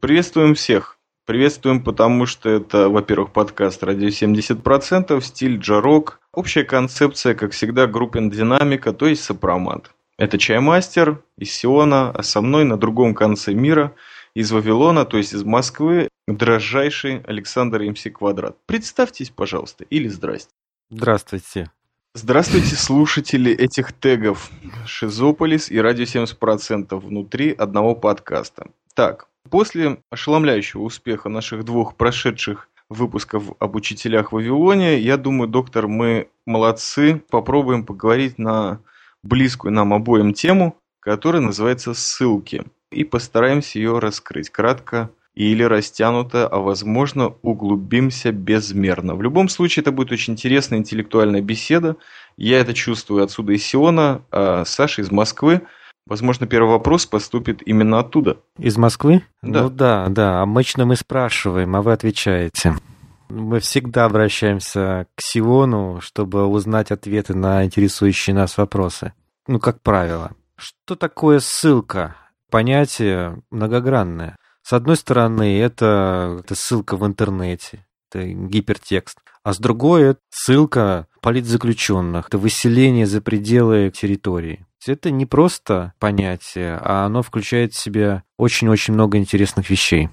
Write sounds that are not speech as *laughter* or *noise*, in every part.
Приветствуем всех. Приветствуем, потому что это, во-первых, подкаст «Радио 70%», стиль джарок, общая концепция, как всегда, группен динамика, то есть сопромат. Это чаймастер из Сиона, а со мной на другом конце мира, из Вавилона, то есть из Москвы, дрожайший Александр МС Квадрат. Представьтесь, пожалуйста, или здрасте. Здравствуйте. Здравствуйте, слушатели этих тегов Шизополис и Радио 70% внутри одного подкаста. Так, После ошеломляющего успеха наших двух прошедших выпусков об учителях в Вавилоне, я думаю, доктор, мы молодцы. Попробуем поговорить на близкую нам обоим тему, которая называется «ссылки». И постараемся ее раскрыть кратко или растянуто, а возможно углубимся безмерно. В любом случае это будет очень интересная интеллектуальная беседа. Я это чувствую отсюда из Сиона, а Саша из Москвы – Возможно, первый вопрос поступит именно оттуда. Из Москвы? Да. Ну да, да. Обычно мы спрашиваем, а вы отвечаете. Мы всегда обращаемся к Сиону, чтобы узнать ответы на интересующие нас вопросы. Ну, как правило. Что такое ссылка? Понятие многогранное. С одной стороны, это, это ссылка в интернете, это гипертекст. А с другой, это ссылка политзаключенных, это выселение за пределы территории. Это не просто понятие, а оно включает в себя очень-очень много интересных вещей.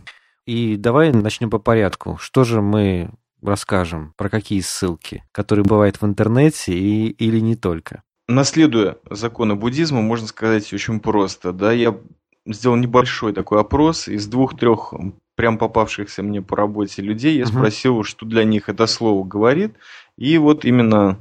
И давай начнем по порядку. Что же мы расскажем, про какие ссылки, которые бывают в интернете и, или не только? Наследуя законы буддизма, можно сказать очень просто. Да, я сделал небольшой такой опрос из двух-трех прям попавшихся мне по работе людей. Я uh-huh. спросил, что для них это слово говорит. И вот именно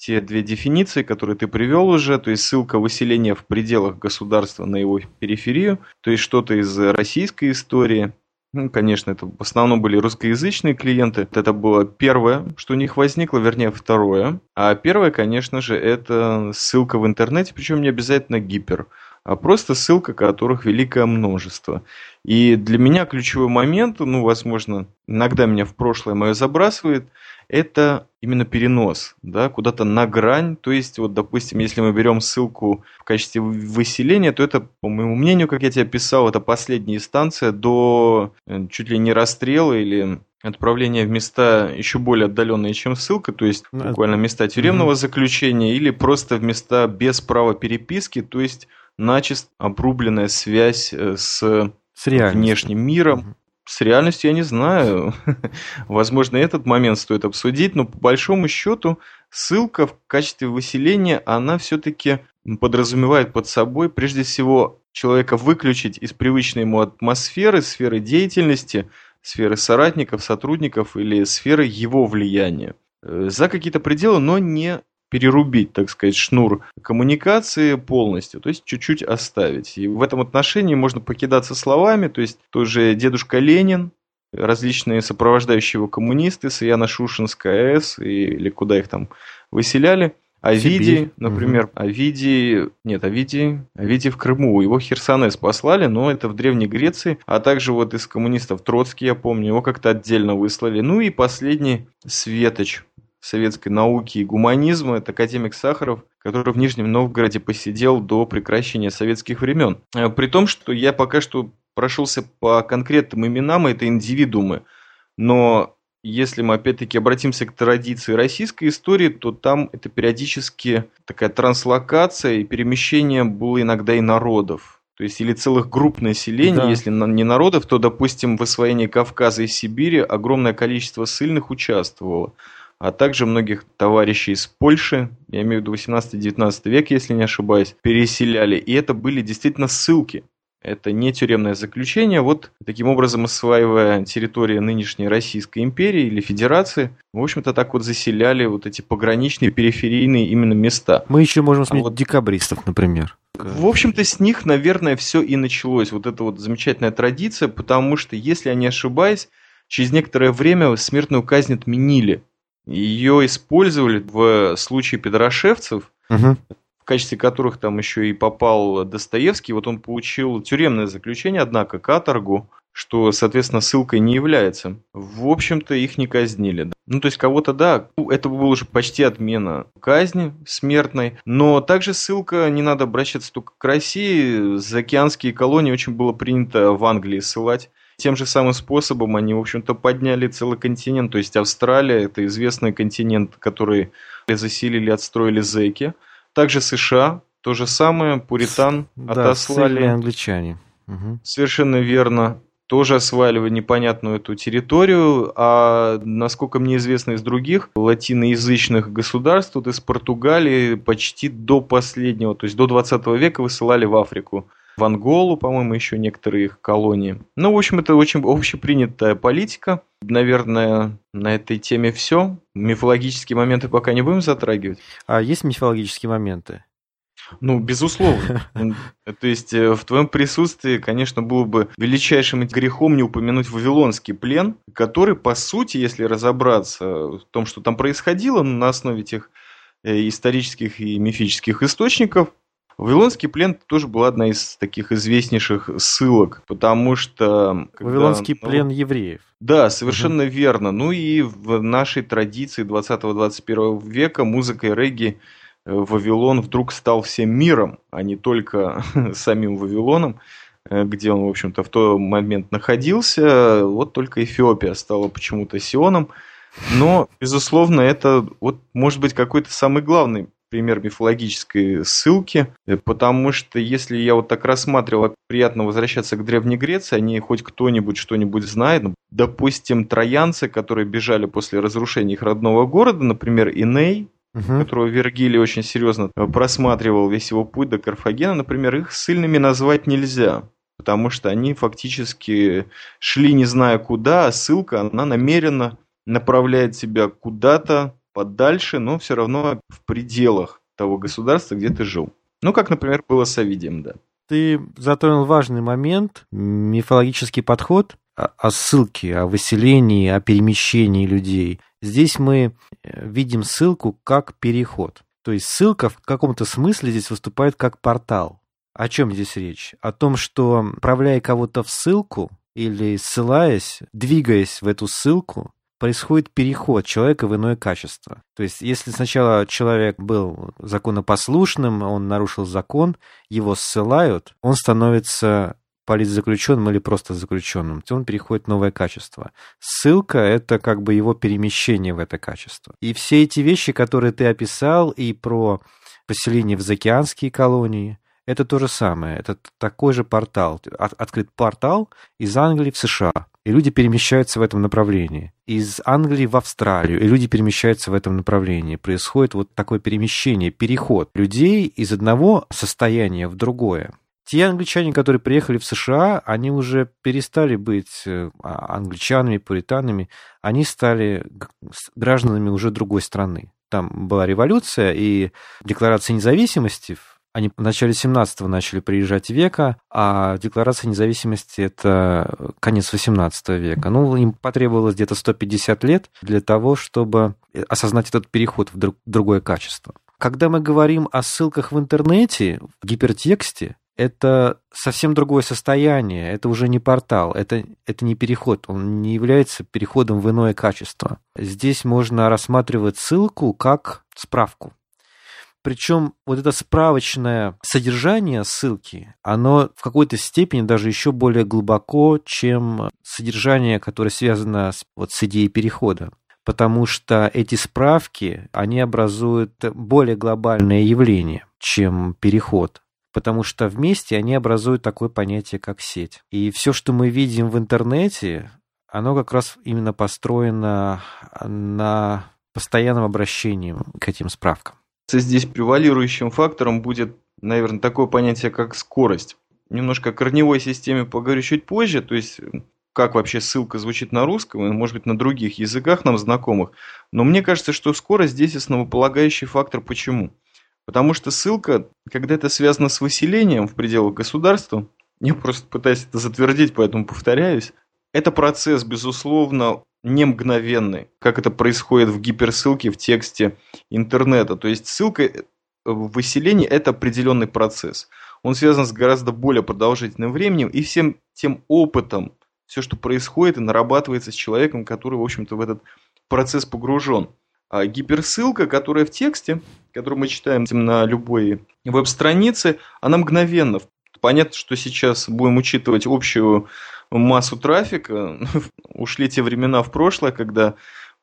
те две дефиниции, которые ты привел уже, то есть ссылка выселения в пределах государства на его периферию, то есть что-то из российской истории. Ну, конечно, это в основном были русскоязычные клиенты. Это было первое, что у них возникло, вернее, второе. А первое, конечно же, это ссылка в интернете, причем не обязательно гипер, а просто ссылка, которых великое множество. И для меня ключевой момент, ну, возможно, иногда меня в прошлое мое забрасывает – это именно перенос, да, куда-то на грань. То есть, вот, допустим, если мы берем ссылку в качестве выселения, то это, по моему мнению, как я тебе писал, это последняя инстанция до э, чуть ли не расстрела или отправления в места еще более отдаленные, чем ссылка, то есть ну, буквально места тюремного mm-hmm. заключения или просто в места без права переписки, то есть начисто обрубленная связь э, с, с внешним миром. С реальностью я не знаю. *laughs* Возможно, этот момент стоит обсудить, но по большому счету ссылка в качестве выселения, она все-таки подразумевает под собой прежде всего человека выключить из привычной ему атмосферы, сферы деятельности, сферы соратников, сотрудников или сферы его влияния э, за какие-то пределы, но не перерубить, так сказать, шнур коммуникации полностью, то есть чуть-чуть оставить. И в этом отношении можно покидаться словами, то есть тоже дедушка Ленин, различные сопровождающие его коммунисты, Саяна Шушинская АЭС, или куда их там выселяли, Овидий, например, угу. Овидий, нет, Овидий, Овидий в Крыму, его Херсонес послали, но это в Древней Греции, а также вот из коммунистов Троцкий, я помню, его как-то отдельно выслали. Ну и последний Светоч, советской науки и гуманизма, это академик Сахаров, который в Нижнем Новгороде посидел до прекращения советских времен. Э, при том, что я пока что прошелся по конкретным именам, это индивидуумы, но если мы опять-таки обратимся к традиции российской истории, то там это периодически такая транслокация и перемещение было иногда и народов. То есть или целых групп населения, да. если не народов, то, допустим, в освоении Кавказа и Сибири огромное количество ссыльных участвовало а также многих товарищей из Польши, я имею в виду 18-19 век, если не ошибаюсь, переселяли. И это были действительно ссылки. Это не тюремное заключение. Вот таким образом, осваивая территории нынешней Российской империи или Федерации, в общем-то, так вот заселяли вот эти пограничные, периферийные именно места. Мы еще можем вспомнить а вот... декабристов, например. В общем-то, с них, наверное, все и началось. Вот эта вот замечательная традиция, потому что, если я не ошибаюсь, через некоторое время смертную казнь отменили. Ее использовали в случае педрошевцев, угу. в качестве которых там еще и попал Достоевский. Вот он получил тюремное заключение, однако каторгу, что, соответственно, ссылкой не является. В общем-то, их не казнили. Ну, то есть кого-то, да, это было уже почти отмена казни смертной, но также ссылка, не надо обращаться только к России, заокеанские колонии очень было принято в Англии ссылать Тем же самым способом они, в общем-то, подняли целый континент. То есть Австралия – это известный континент, который заселили, отстроили зэки. Также США – то же самое, Пуритан да, отослали. англичане. Угу. Совершенно верно тоже осваивали непонятную эту территорию, а насколько мне известно из других латиноязычных государств, вот из Португалии почти до последнего, то есть до 20 века высылали в Африку. В Анголу, по-моему, еще некоторые их колонии. Ну, в общем, это очень общепринятая политика. Наверное, на этой теме все. Мифологические моменты пока не будем затрагивать. А есть мифологические моменты? Ну, безусловно. *laughs* То есть э, в твоем присутствии, конечно, было бы величайшим грехом не упомянуть Вавилонский плен, который, по сути, если разобраться в том, что там происходило на основе тех э, исторических и мифических источников, Вавилонский плен тоже была одна из таких известнейших ссылок, потому что... Когда, Вавилонский ну, плен евреев. Да, совершенно угу. верно. Ну и в нашей традиции 20-21 века музыка и регги Вавилон вдруг стал всем миром, а не только *laughs* самим Вавилоном, э, где он, в общем-то, в тот момент находился. Вот только Эфиопия стала почему-то Сионом. Но, безусловно, это вот может быть какой-то самый главный пример мифологической ссылки, э, потому что если я вот так рассматривал, приятно возвращаться к Древней Греции, они хоть кто-нибудь что-нибудь знает. Допустим, троянцы, которые бежали после разрушения их родного города, например, Иней, угу. которого Вергилий очень серьезно просматривал весь его путь до Карфагена, например, их сильными назвать нельзя. Потому что они фактически шли не зная куда, а ссылка, она намеренно направляет себя куда-то подальше, но все равно в пределах того государства, где ты жил. Ну, как, например, было с Овидием, да. Ты затронул важный момент, мифологический подход о ссылке, о выселении, о перемещении людей. Здесь мы э, видим ссылку как переход. То есть ссылка в каком-то смысле здесь выступает как портал. О чем здесь речь? О том, что отправляя кого-то в ссылку или ссылаясь, двигаясь в эту ссылку, происходит переход человека в иное качество. То есть, если сначала человек был законопослушным, он нарушил закон, его ссылают, он становится политзаключенным или просто заключенным, то он переходит в новое качество. Ссылка — это как бы его перемещение в это качество. И все эти вещи, которые ты описал, и про поселение в заокеанские колонии, это то же самое. Это такой же портал. От, открыт портал из Англии в США. И люди перемещаются в этом направлении. Из Англии в Австралию. И люди перемещаются в этом направлении. Происходит вот такое перемещение, переход людей из одного состояния в другое. Те англичане, которые приехали в США, они уже перестали быть э, а, англичанами, пуританами, они стали гражданами уже другой страны. Там была революция и декларация независимости. Они в начале 17-го начали приезжать века, а декларация независимости – это конец 18 века. Ну, им потребовалось где-то 150 лет для того, чтобы осознать этот переход в другое качество. Когда мы говорим о ссылках в интернете, в гипертексте, это совсем другое состояние, это уже не портал, это, это не переход, он не является переходом в иное качество. Здесь можно рассматривать ссылку как справку. Причем вот это справочное содержание ссылки, оно в какой-то степени даже еще более глубоко, чем содержание, которое связано с, вот, с идеей перехода. Потому что эти справки, они образуют более глобальное явление, чем переход потому что вместе они образуют такое понятие, как сеть. И все, что мы видим в интернете, оно как раз именно построено на постоянном обращении к этим справкам. Здесь превалирующим фактором будет, наверное, такое понятие, как скорость. Немножко о корневой системе поговорю чуть позже, то есть как вообще ссылка звучит на русском и, может быть, на других языках нам знакомых. Но мне кажется, что скорость здесь основополагающий фактор. Почему? Потому что ссылка, когда это связано с выселением в пределах государства, я просто пытаюсь это затвердить, поэтому повторяюсь, это процесс, безусловно, не мгновенный, как это происходит в гиперссылке в тексте интернета. То есть ссылка в выселении – это определенный процесс. Он связан с гораздо более продолжительным временем и всем тем опытом, все, что происходит и нарабатывается с человеком, который, в общем-то, в этот процесс погружен. А гиперссылка, которая в тексте, которую мы читаем на любой веб-странице, она мгновенно. Понятно, что сейчас будем учитывать общую массу трафика. *laughs* Ушли те времена в прошлое, когда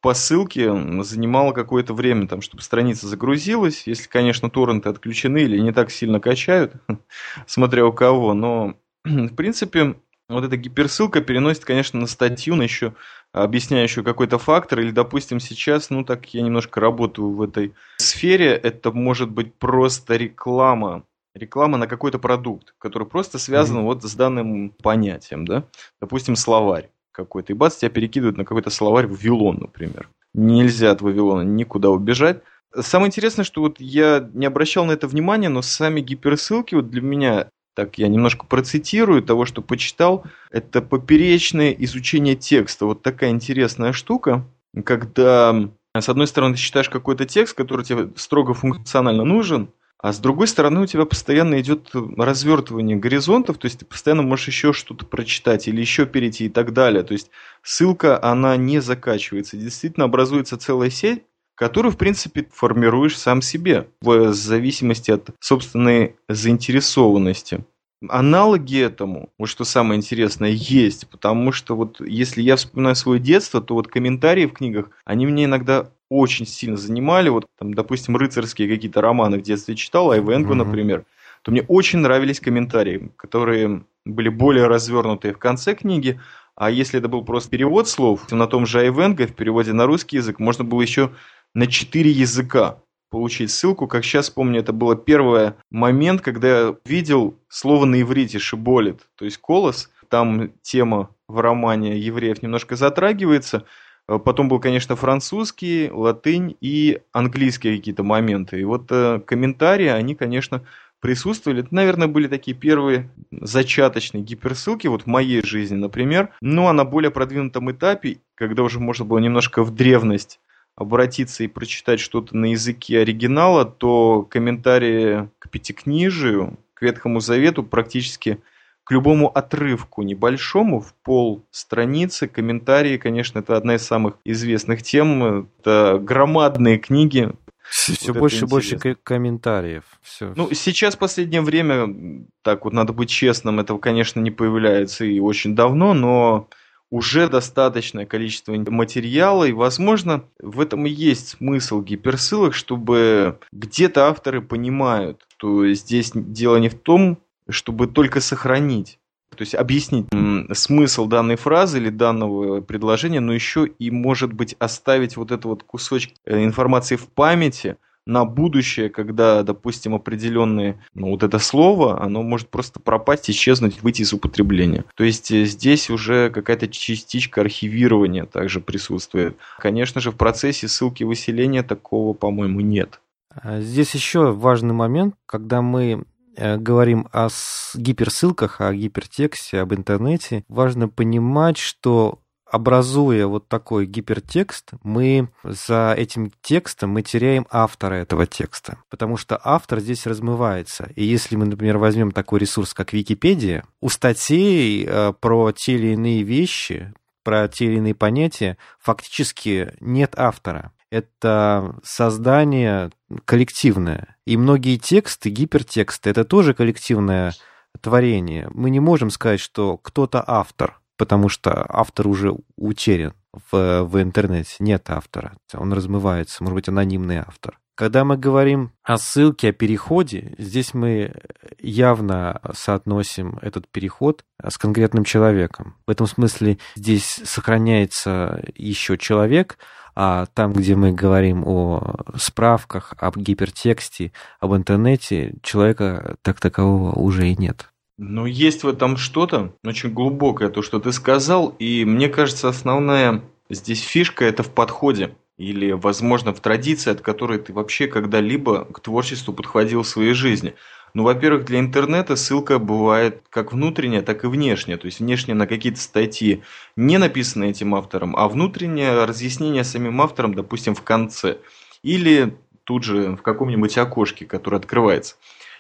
по ссылке занимало какое-то время, там, чтобы страница загрузилась, если, конечно, торренты отключены или не так сильно качают, *laughs* смотря у кого, но, в принципе, вот эта гиперссылка переносит, конечно, на статью, на еще объясняющую какой-то фактор, или, допустим, сейчас, ну, так я немножко работаю в этой сфере, это может быть просто реклама, реклама на какой-то продукт, который просто связан mm-hmm. вот с данным понятием, да, допустим, словарь какой-то, и бац, тебя перекидывают на какой-то словарь Вавилон, например. Нельзя от Вавилона никуда убежать. Самое интересное, что вот я не обращал на это внимания, но сами гиперссылки вот для меня, так я немножко процитирую того, что почитал, это поперечное изучение текста. Вот такая интересная штука, когда с одной стороны ты читаешь какой-то текст, который тебе строго функционально нужен, а с другой стороны, у тебя постоянно идет развертывание горизонтов, то есть ты постоянно можешь еще что-то прочитать или еще перейти и так далее. То есть ссылка, она не закачивается. Действительно образуется целая сеть, которую, в принципе, формируешь сам себе в зависимости от собственной заинтересованности. Аналоги этому, вот что самое интересное, есть, потому что вот если я вспоминаю свое детство, то вот комментарии в книгах, они мне иногда очень сильно занимали. Вот там, допустим, рыцарские какие-то романы в детстве читал, Айвенго, mm-hmm. например, то мне очень нравились комментарии, которые были более развернутые в конце книги, а если это был просто перевод слов, то на том же Айвенго в переводе на русский язык можно было еще на четыре языка получить ссылку. Как сейчас помню, это был первый момент, когда я видел слово на иврите «шиболит», то есть «колос». Там тема в романе евреев немножко затрагивается. Потом был, конечно, французский, латынь и английские какие-то моменты. И вот э, комментарии, они, конечно, присутствовали. Это, наверное, были такие первые зачаточные гиперссылки, вот в моей жизни, например. Ну, а на более продвинутом этапе, когда уже можно было немножко в древность обратиться и прочитать что-то на языке оригинала, то комментарии к Пятикнижию, к Ветхому Завету практически к любому отрывку небольшому в пол страницы комментарии, конечно, это одна из самых известных тем. Это громадные книги. Все вот больше и больше комментариев. Все. Ну, сейчас в последнее время, так вот надо быть честным, этого, конечно, не появляется и очень давно, но уже достаточное количество материала, и, возможно, в этом и есть смысл гиперссылок, чтобы где-то авторы понимают, что здесь дело не в том, чтобы только сохранить то есть объяснить смысл данной фразы или данного предложения, но еще и, может быть, оставить вот этот вот кусочек э, информации в памяти, на будущее, когда, допустим, определенное, ну, вот это слово, оно может просто пропасть, исчезнуть, выйти из употребления. То есть э, здесь уже какая-то частичка архивирования также присутствует. Конечно же, в процессе ссылки выселения такого, по-моему, нет. А здесь еще важный момент, когда мы говорим о гиперссылках, о гипертексте, об интернете, важно понимать, что образуя вот такой гипертекст, мы за этим текстом мы теряем автора этого текста, потому что автор здесь размывается. И если мы, например, возьмем такой ресурс, как Википедия, у статей э, про те или иные вещи, про те или иные понятия фактически нет автора. Это создание коллективное. И многие тексты, гипертексты, это тоже коллективное творение. Мы не можем сказать, что кто-то автор потому что автор уже утерян в, в интернете. Нет автора. Он размывается, может быть, анонимный автор. Когда мы говорим о ссылке, о переходе, здесь мы явно соотносим этот переход с конкретным человеком. В этом смысле здесь сохраняется еще человек, а там, где мы говорим о справках, об гипертексте, об интернете, человека так такового уже и нет. Ну, есть в этом что-то очень глубокое, то, что ты сказал, и мне кажется, основная здесь фишка это в подходе или, возможно, в традиции, от которой ты вообще когда-либо к творчеству подходил в своей жизни. Ну, во-первых, для интернета ссылка бывает как внутренняя, так и внешняя. То есть внешняя на какие-то статьи, не написанные этим автором, а внутреннее разъяснение самим автором, допустим, в конце. Или тут же в каком-нибудь окошке, которое открывается.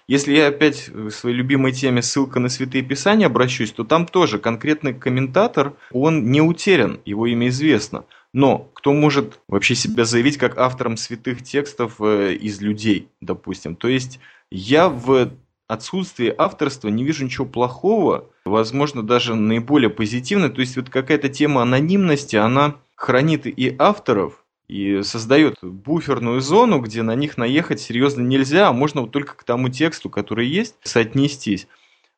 Если я опять в своей любимой теме ссылка на Святые Писания обращусь, то там тоже конкретный комментатор, он не утерян, его имя известно. Но кто может вообще себя заявить как автором святых текстов э, из людей, допустим? То есть я в отсутствии авторства не вижу ничего плохого возможно, даже наиболее позитивная. То есть вот какая-то тема анонимности, она хранит и авторов, и создает буферную зону, где на них наехать серьезно нельзя, а можно вот только к тому тексту, который есть, соотнестись.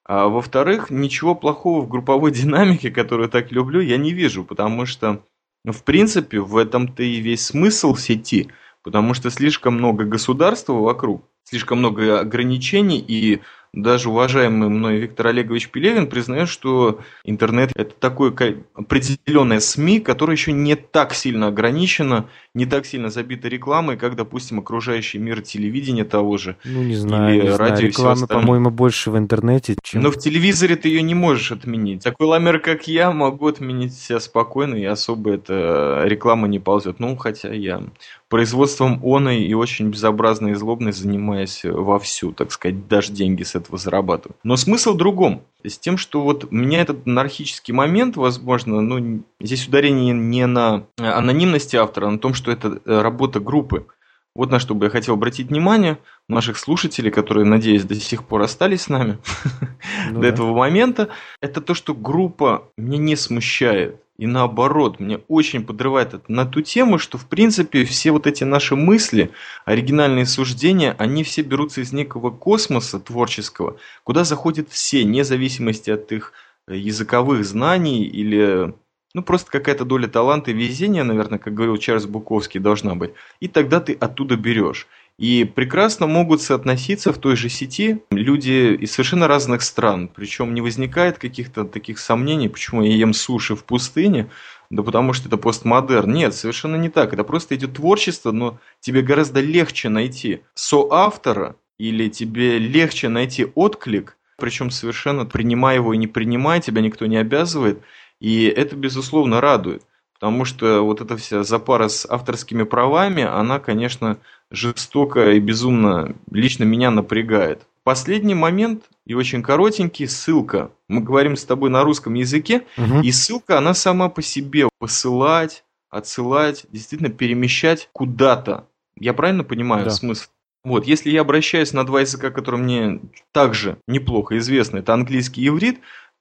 А во-вторых, ничего плохого в групповой *laughs* динамике, которую так люблю, я не вижу, потому что, ну, в принципе, в этом-то и весь смысл сети, потому что слишком много государства вокруг, слишком много ограничений, и даже уважаемый мной Виктор Олегович Пелевин признает, что интернет это такое определенное СМИ, которое еще не так сильно ограничено, не так сильно забито рекламой, как, допустим, окружающий мир телевидения того же. Ну, не знаю, или не радио знаю. Рекламы, по-моему, больше в интернете, чем... Но в телевизоре ты ее не можешь отменить. Такой ламер, как я, могу отменить себя спокойно, и особо эта реклама не ползет. Ну, хотя я производством оной и очень безобразной и злобной занимаясь вовсю, так сказать, даже деньги с этого зарабатываю. Но смысл в другом. С тем, что вот меня этот анархический момент, возможно, ну, здесь ударение не на анонимности автора, а на том, что это э, работа группы. Вот на что бы я хотел обратить внимание наших слушателей, которые, надеюсь, до сих пор остались с нами ну, *laughs* до да. этого момента, это то, что группа меня не смущает. И наоборот, мне очень подрывает это на ту тему, что в принципе все вот эти наши мысли, оригинальные суждения, они все берутся из некого космоса творческого, куда заходят все, вне зависимости от их э, языковых знаний или ну, просто какая-то доля таланта и везения, наверное, как говорил Чарльз Буковский, должна быть. И тогда ты оттуда берешь. И прекрасно могут соотноситься в той же сети люди из совершенно разных стран. Причем не возникает каких-то таких сомнений, почему я ем суши в пустыне, да потому что это постмодерн. Нет, совершенно не так. Это просто идет творчество, но тебе гораздо легче найти соавтора или тебе легче найти отклик, причем совершенно принимая его и не принимая, тебя никто не обязывает. И это, безусловно, радует. Потому что вот эта вся запара с авторскими правами, она, конечно, жестоко и безумно лично меня напрягает. Последний момент, и очень коротенький, ссылка. Мы говорим с тобой на русском языке, угу. и ссылка, она сама по себе посылать, отсылать, действительно перемещать куда-то. Я правильно понимаю да. смысл? Вот, если я обращаюсь на два языка, которые мне также неплохо известны, это английский и иврит,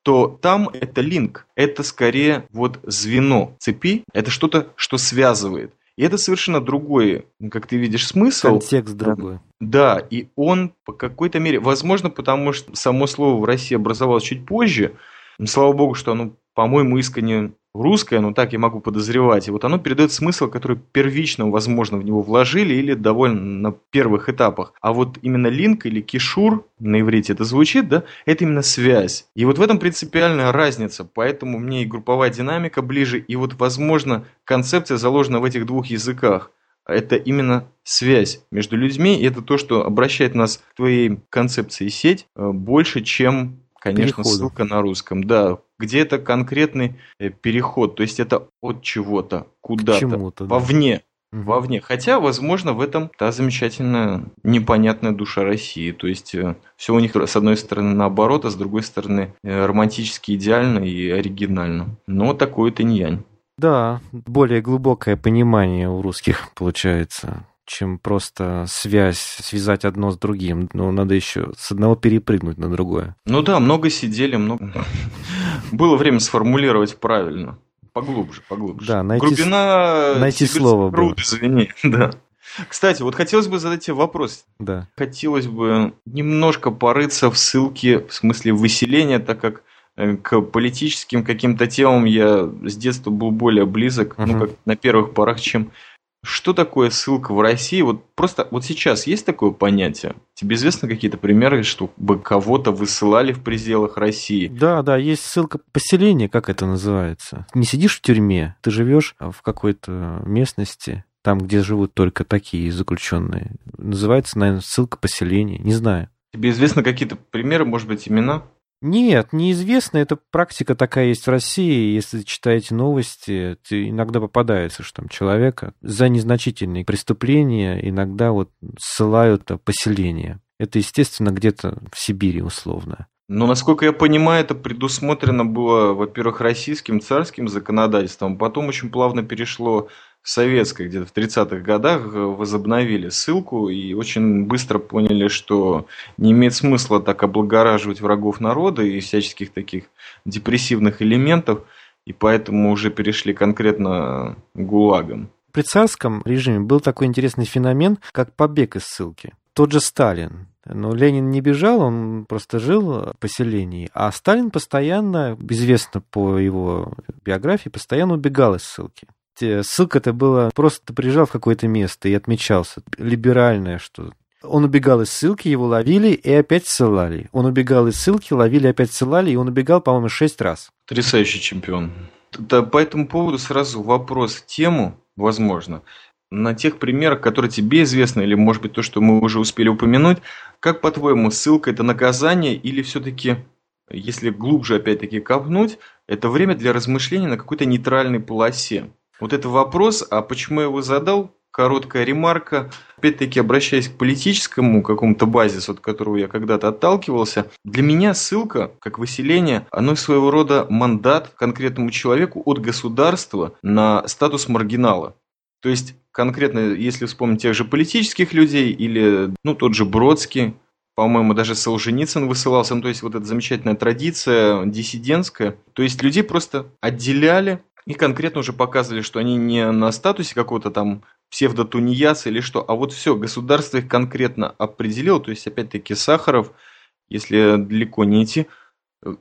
то там это линк, это скорее вот звено цепи, это что-то, что связывает. И это совершенно другой, как ты видишь, смысл. Контекст другой. Да, и он по какой-то мере, возможно, потому что само слово в России образовалось чуть позже, слава богу, что оно, по-моему, искренне русское, но так я могу подозревать. И вот оно передает смысл, который первично, возможно, в него вложили или довольно на первых этапах. А вот именно линк или кишур, на иврите это звучит, да, это именно связь. И вот в этом принципиальная разница, поэтому мне и групповая динамика ближе, и вот, возможно, концепция заложена в этих двух языках. Это именно связь между людьми, и это то, что обращает нас к твоей концепции сеть э, больше, чем Конечно, Переходу. ссылка на русском, да. Где это конкретный э, переход, то есть это от чего-то, куда-то, да. вовне. Угу. Вовне. Хотя, возможно, в этом та замечательная непонятная душа России. То есть э, все у них с одной стороны наоборот, а с другой стороны э, романтически идеально и оригинально. Но такой это не янь. Да, более глубокое понимание у русских получается чем просто связь, связать одно с другим. Но надо еще с одного перепрыгнуть на другое. Ну да, много сидели, много... Было время сформулировать правильно. Поглубже, поглубже. Да, найти, Глубина... найти слово. Труд, извини, *laughs* да. Кстати, вот хотелось бы задать тебе вопрос. Да. Хотелось бы немножко порыться в ссылке, в смысле выселения, так как э, к политическим каким-то темам я с детства был более близок, uh-huh. ну, как на первых порах, чем что такое ссылка в России? Вот просто вот сейчас есть такое понятие? Тебе известны какие-то примеры, чтобы кого-то высылали в пределах России? Да, да, есть ссылка поселения, как это называется. Не сидишь в тюрьме, ты живешь в какой-то местности, там, где живут только такие заключенные. Называется, наверное, ссылка поселения. Не знаю. Тебе известны какие-то примеры, может быть, имена? Нет, неизвестно. Эта практика такая есть в России. Если читаете новости, иногда попадается, что там человека за незначительные преступления иногда вот ссылают поселение. Это, естественно, где-то в Сибири условно. Но, насколько я понимаю, это предусмотрено было, во-первых, российским царским законодательством, потом очень плавно перешло советской, где-то в 30-х годах возобновили ссылку и очень быстро поняли, что не имеет смысла так облагораживать врагов народа и всяческих таких депрессивных элементов, и поэтому уже перешли конкретно к ГУЛАГам. При царском режиме был такой интересный феномен, как побег из ссылки. Тот же Сталин. Но Ленин не бежал, он просто жил в поселении. А Сталин постоянно, известно по его биографии, постоянно убегал из ссылки. Ссылка это было просто ты приезжал в какое-то место и отмечался. Либеральное что он убегал из ссылки, его ловили и опять ссылали. Он убегал из ссылки, ловили, опять ссылали, и он убегал, по-моему, шесть раз. Потрясающий чемпион. Да, по этому поводу сразу вопрос тему, возможно, на тех примерах, которые тебе известны, или, может быть, то, что мы уже успели упомянуть, как, по-твоему, ссылка – это наказание или все-таки, если глубже опять-таки копнуть, это время для размышления на какой-то нейтральной полосе? Вот это вопрос, а почему я его задал? Короткая ремарка. Опять-таки, обращаясь к политическому какому-то базису, от которого я когда-то отталкивался, для меня ссылка, как выселение, оно своего рода мандат конкретному человеку от государства на статус маргинала. То есть, конкретно, если вспомнить тех же политических людей или, ну, тот же Бродский, по-моему, даже Солженицын высылался, ну, то есть вот эта замечательная традиция диссидентская, то есть людей просто отделяли и конкретно уже показывали, что они не на статусе какого-то там псевдотунеядца или что, а вот все, государство их конкретно определило, то есть опять-таки Сахаров, если далеко не идти,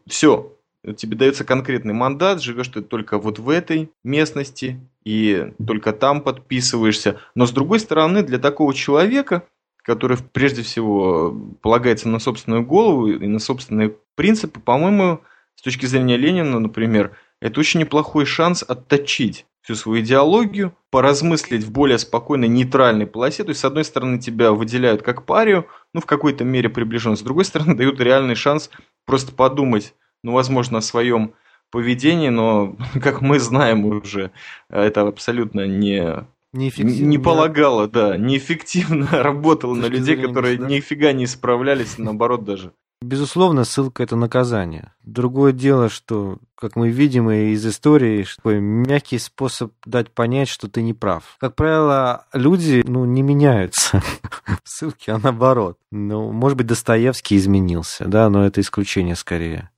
все, тебе дается конкретный мандат, живешь ты только вот в этой местности и только там подписываешься. Но с другой стороны, для такого человека, который прежде всего полагается на собственную голову и на собственные принципы, по-моему, с точки зрения Ленина, например, это очень неплохой шанс отточить всю свою идеологию, поразмыслить в более спокойной, нейтральной полосе. То есть, с одной стороны, тебя выделяют как парию, ну, в какой-то мере приближен, с другой стороны, *laughs* дают реальный шанс просто подумать, ну, возможно, о своем поведении, но, *laughs* как мы знаем уже, это абсолютно не не полагало, да, неэффективно *laughs* работало на людей, которые да? нифига не справлялись, наоборот даже. Безусловно, ссылка – это наказание. Другое дело, что, как мы видим из истории, такой мягкий способ дать понять, что ты не прав. Как правило, люди ну, не меняются *laughs* в ссылке, а наоборот. Ну, может быть, Достоевский изменился, да, но это исключение скорее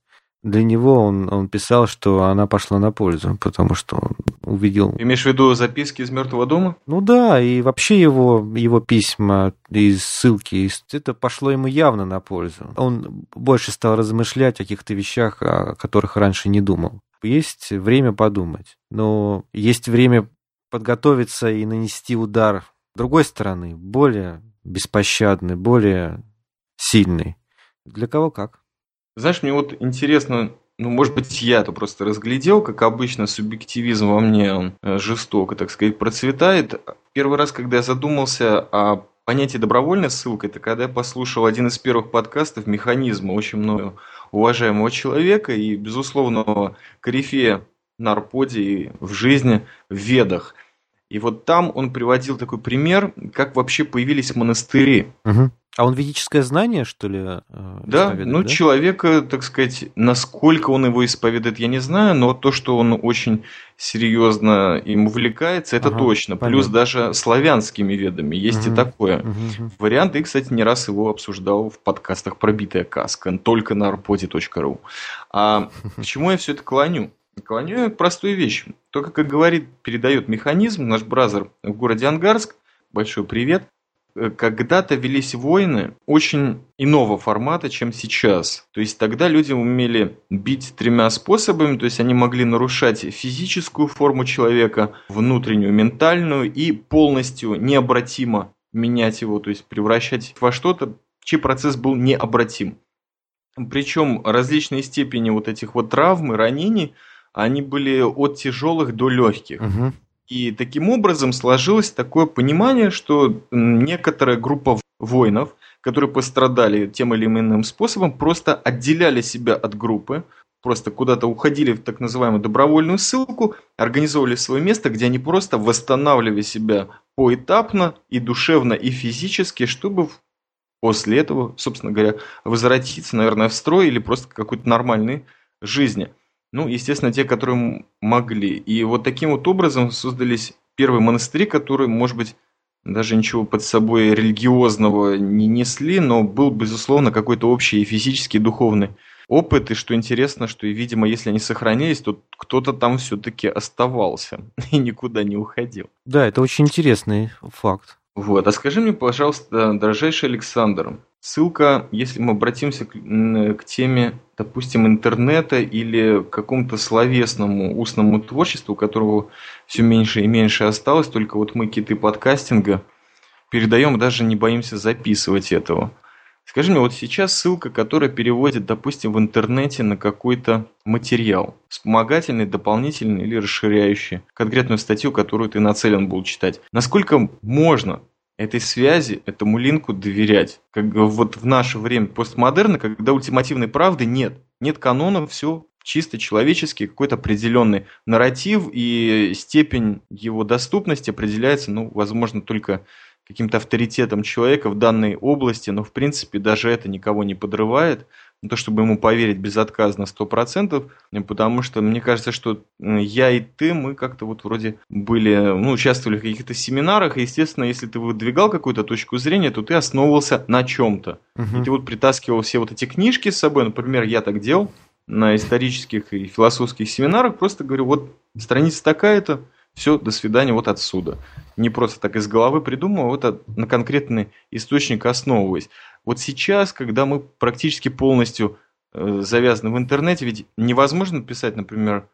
для него он, он писал, что она пошла на пользу, потому что он увидел... Имеешь в виду записки из мертвого дома? Ну да, и вообще его, его письма и ссылки, это пошло ему явно на пользу. Он больше стал размышлять о каких-то вещах, о которых раньше не думал. Есть время подумать, но есть время подготовиться и нанести удар с другой стороны, более беспощадный, более сильный. Для кого как. Знаешь, мне вот интересно, ну, может быть, я это просто разглядел, как обычно, субъективизм во мне, он э, жестоко, так сказать, процветает. Первый раз, когда я задумался о понятии добровольной ссылка, это когда я послушал один из первых подкастов «Механизма» очень мною уважаемого человека и, безусловно, корифея на арподе и в жизни, в ведах. И вот там он приводил такой пример, как вообще появились монастыри. Угу. А он ведическое знание, что ли, э, Да, ну, да? человека, так сказать, насколько он его исповедует, я не знаю, но то, что он очень серьезно им увлекается, это ага, точно. Понятно. Плюс даже славянскими ведами есть угу, и такое. Угу. Вариант, и, кстати, не раз его обсуждал в подкастах «Пробитая каска», только на arpodi.ru. А к чему я все это клоню? Клоню простой вещи. Только, как говорит, передает механизм, наш бразер в городе Ангарск, большой привет, Э, когда-то велись войны очень иного формата, чем сейчас. То есть тогда люди умели бить тремя способами, то есть они могли нарушать физическую форму человека, внутреннюю, ментальную и полностью необратимо менять его, то есть превращать во что-то, чей процесс был необратим. Причем различные степени вот этих вот травм и ранений, они были от тяжелых до легких. Угу. И таким образом сложилось такое понимание, что некоторая группа воинов, которые пострадали тем или иным способом, просто отделяли себя от группы, просто куда-то уходили в так называемую добровольную ссылку, организовывали свое место, где они просто восстанавливали себя поэтапно и душевно, и физически, чтобы после этого, собственно говоря, возвратиться, наверное, в строй или просто к какой-то нормальной жизни. Ну, естественно, те, которые могли. И вот таким вот образом создались первые монастыри, которые, может быть, даже ничего под собой религиозного не несли, но был, безусловно, какой-то общий физический и духовный опыт. И что интересно, что, и, видимо, если они сохранились, то кто-то там все-таки оставался *laughs* и никуда не уходил. Да, это очень интересный факт. Вот. А скажи мне, пожалуйста, дорожайший Александр, ссылка, если мы обратимся к, к теме, допустим, интернета или какому-то словесному устному творчеству, которого все меньше и меньше осталось, только вот мы киты подкастинга передаем, даже не боимся записывать этого. Скажи мне, вот сейчас ссылка, которая переводит, допустим, в интернете на какой-то материал, вспомогательный, дополнительный или расширяющий конкретную статью, которую ты нацелен был читать. Насколько можно этой связи, этому линку доверять. Как вот в наше время постмодерна, когда ультимативной правды нет. Нет канона, все чисто человеческий, какой-то определенный нарратив, и степень его доступности определяется, ну, возможно, только каким-то авторитетом человека в данной области, но в принципе даже это никого не подрывает не то чтобы ему поверить безотказно сто процентов, потому что мне кажется, что я и ты, мы как-то вот вроде были, ну, участвовали в каких-то семинарах, и, естественно, если ты выдвигал какую-то точку зрения, то ты основывался на чем-то. Угу. И ты вот притаскивал все вот эти книжки с собой, например, я так делал на исторических и философских семинарах, просто говорю, вот страница такая-то, все, до свидания, вот отсюда. Не просто так из головы придумал, а вот на конкретный источник основываясь. Вот сейчас, когда мы практически полностью э, завязаны в интернете, ведь невозможно писать, например,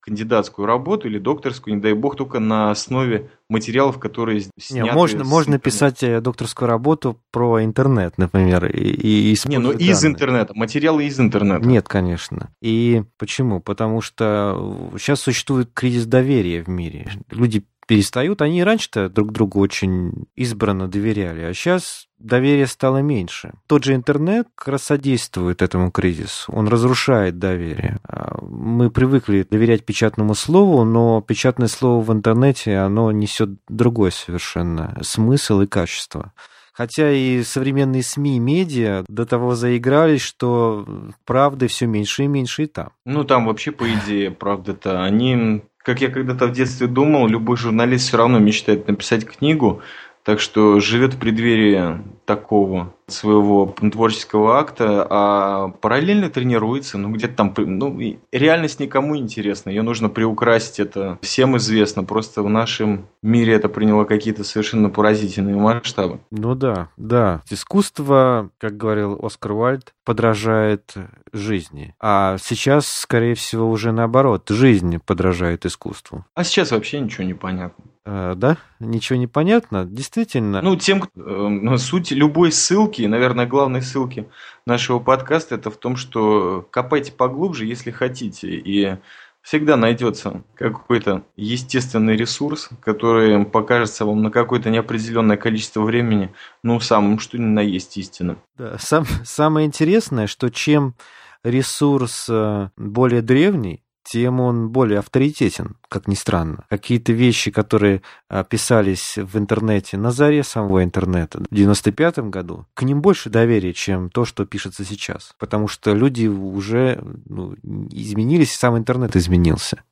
кандидатскую работу или докторскую, не дай бог, только на основе материалов, которые сняты. Не, можно, можно писать э, докторскую работу про интернет, например, и, и Не, ну данные. из интернета, материалы из интернета. Нет, конечно. И почему? Потому что сейчас существует кризис доверия в мире. Люди перестают. Они раньше-то друг другу очень избранно доверяли, а сейчас доверия стало меньше. Тот же интернет как раз содействует этому кризису. Он разрушает доверие. А мы привыкли доверять печатному слову, но печатное слово в интернете, оно несет другой совершенно смысл и качество. Хотя и современные СМИ и медиа до того заигрались, что правды все меньше и меньше и там. Ну, там вообще, по идее, правда-то, они как я когда-то в детстве думал, любой журналист все равно мечтает написать книгу, так что живет в преддверии такого своего творческого акта, а параллельно тренируется, ну где-то там, ну реальность никому интересна, ее нужно приукрасить, это всем известно, просто в нашем мире это приняло какие-то совершенно поразительные масштабы. Ну да, да, искусство, как говорил Оскар Уальд, подражает жизни, а сейчас, скорее всего, уже наоборот, жизнь подражает искусству. А сейчас вообще ничего не понятно. Э, да, ничего не понятно, действительно. Ну, тем, э, суть любой ссылки, наверное, главной ссылки нашего подкаста, это в том, что копайте поглубже, если хотите, и всегда найдется какой-то естественный ресурс, который покажется вам на какое-то неопределенное количество времени, ну, самым что ни на есть истинным. Да, сам, самое интересное, что чем ресурс э, более древний, тем он более авторитетен, как ни странно. Какие-то вещи, которые а, писались в интернете на заре самого интернета в 95 году, к ним больше доверия, чем то, что пишется сейчас. Потому что люди уже ну, изменились, сам интернет изменился.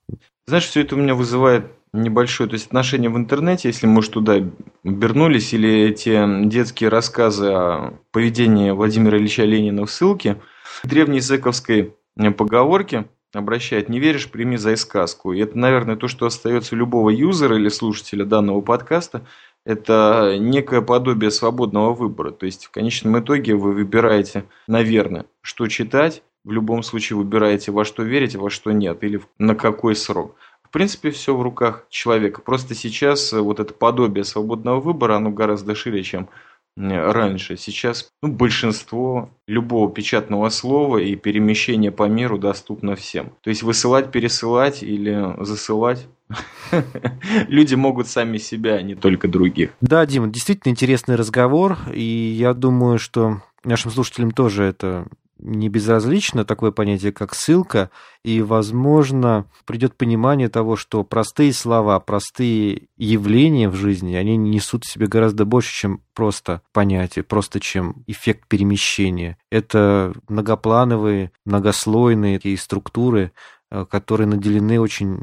Знаешь, все это у меня вызывает небольшое то есть отношение в интернете, если мы уж туда вернулись, или эти детские рассказы о поведении Владимира Ильича Ленина в ссылке, древней языковской поговорки – обращает «не веришь, прими за сказку». И это, наверное, то, что остается любого юзера или слушателя данного подкаста, это некое подобие свободного выбора. То есть в конечном итоге вы выбираете, наверное, что читать, в любом случае выбираете, во что верите, во что нет, или на какой срок. В принципе, все в руках человека. Просто сейчас вот это подобие свободного выбора, оно гораздо шире, чем раньше. Сейчас ну, большинство любого печатного слова и перемещения по миру доступно всем. То есть высылать, пересылать или засылать *laughs* Люди могут сами себя, а не только других. Да, Дима, действительно интересный разговор, и я думаю, что нашим слушателям тоже это не безразлично такое понятие, как ссылка, и, возможно, придет понимание того, что простые слова, простые явления в жизни, они несут в себе гораздо больше, чем просто понятие, просто чем эффект перемещения. Это многоплановые, многослойные такие структуры, э, которые наделены очень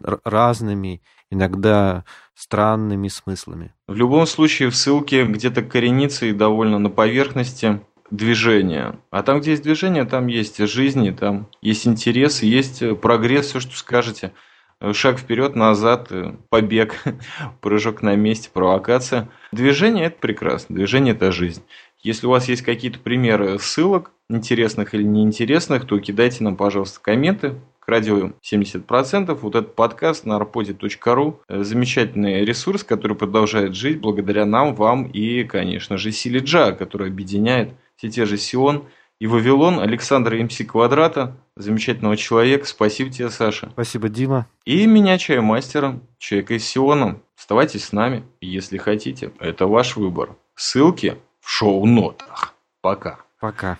разными иногда странными смыслами. В любом случае в ссылке где-то коренится и довольно на поверхности движение. А там, где есть движение, там есть жизнь, там есть интерес, есть прогресс, все, что скажете. Шаг вперед, назад, побег, *laughs* прыжок на месте, провокация. Движение – это прекрасно, движение – это жизнь. Если у вас есть какие-то примеры ссылок, интересных или неинтересных, то кидайте нам, пожалуйста, комменты к радио 70%. Вот этот подкаст на arpodi.ru замечательный ресурс, который продолжает жить благодаря нам, вам и, конечно же, силе Джа, который объединяет все те же Сион и Вавилон Александра МС Квадрата, замечательного человека. Спасибо тебе, Саша. Спасибо, Дима. И меня, чаймастера, человека из Сиона. Оставайтесь с нами, если хотите. Это ваш выбор. Ссылки в шоу-нотах. Пока. Пока.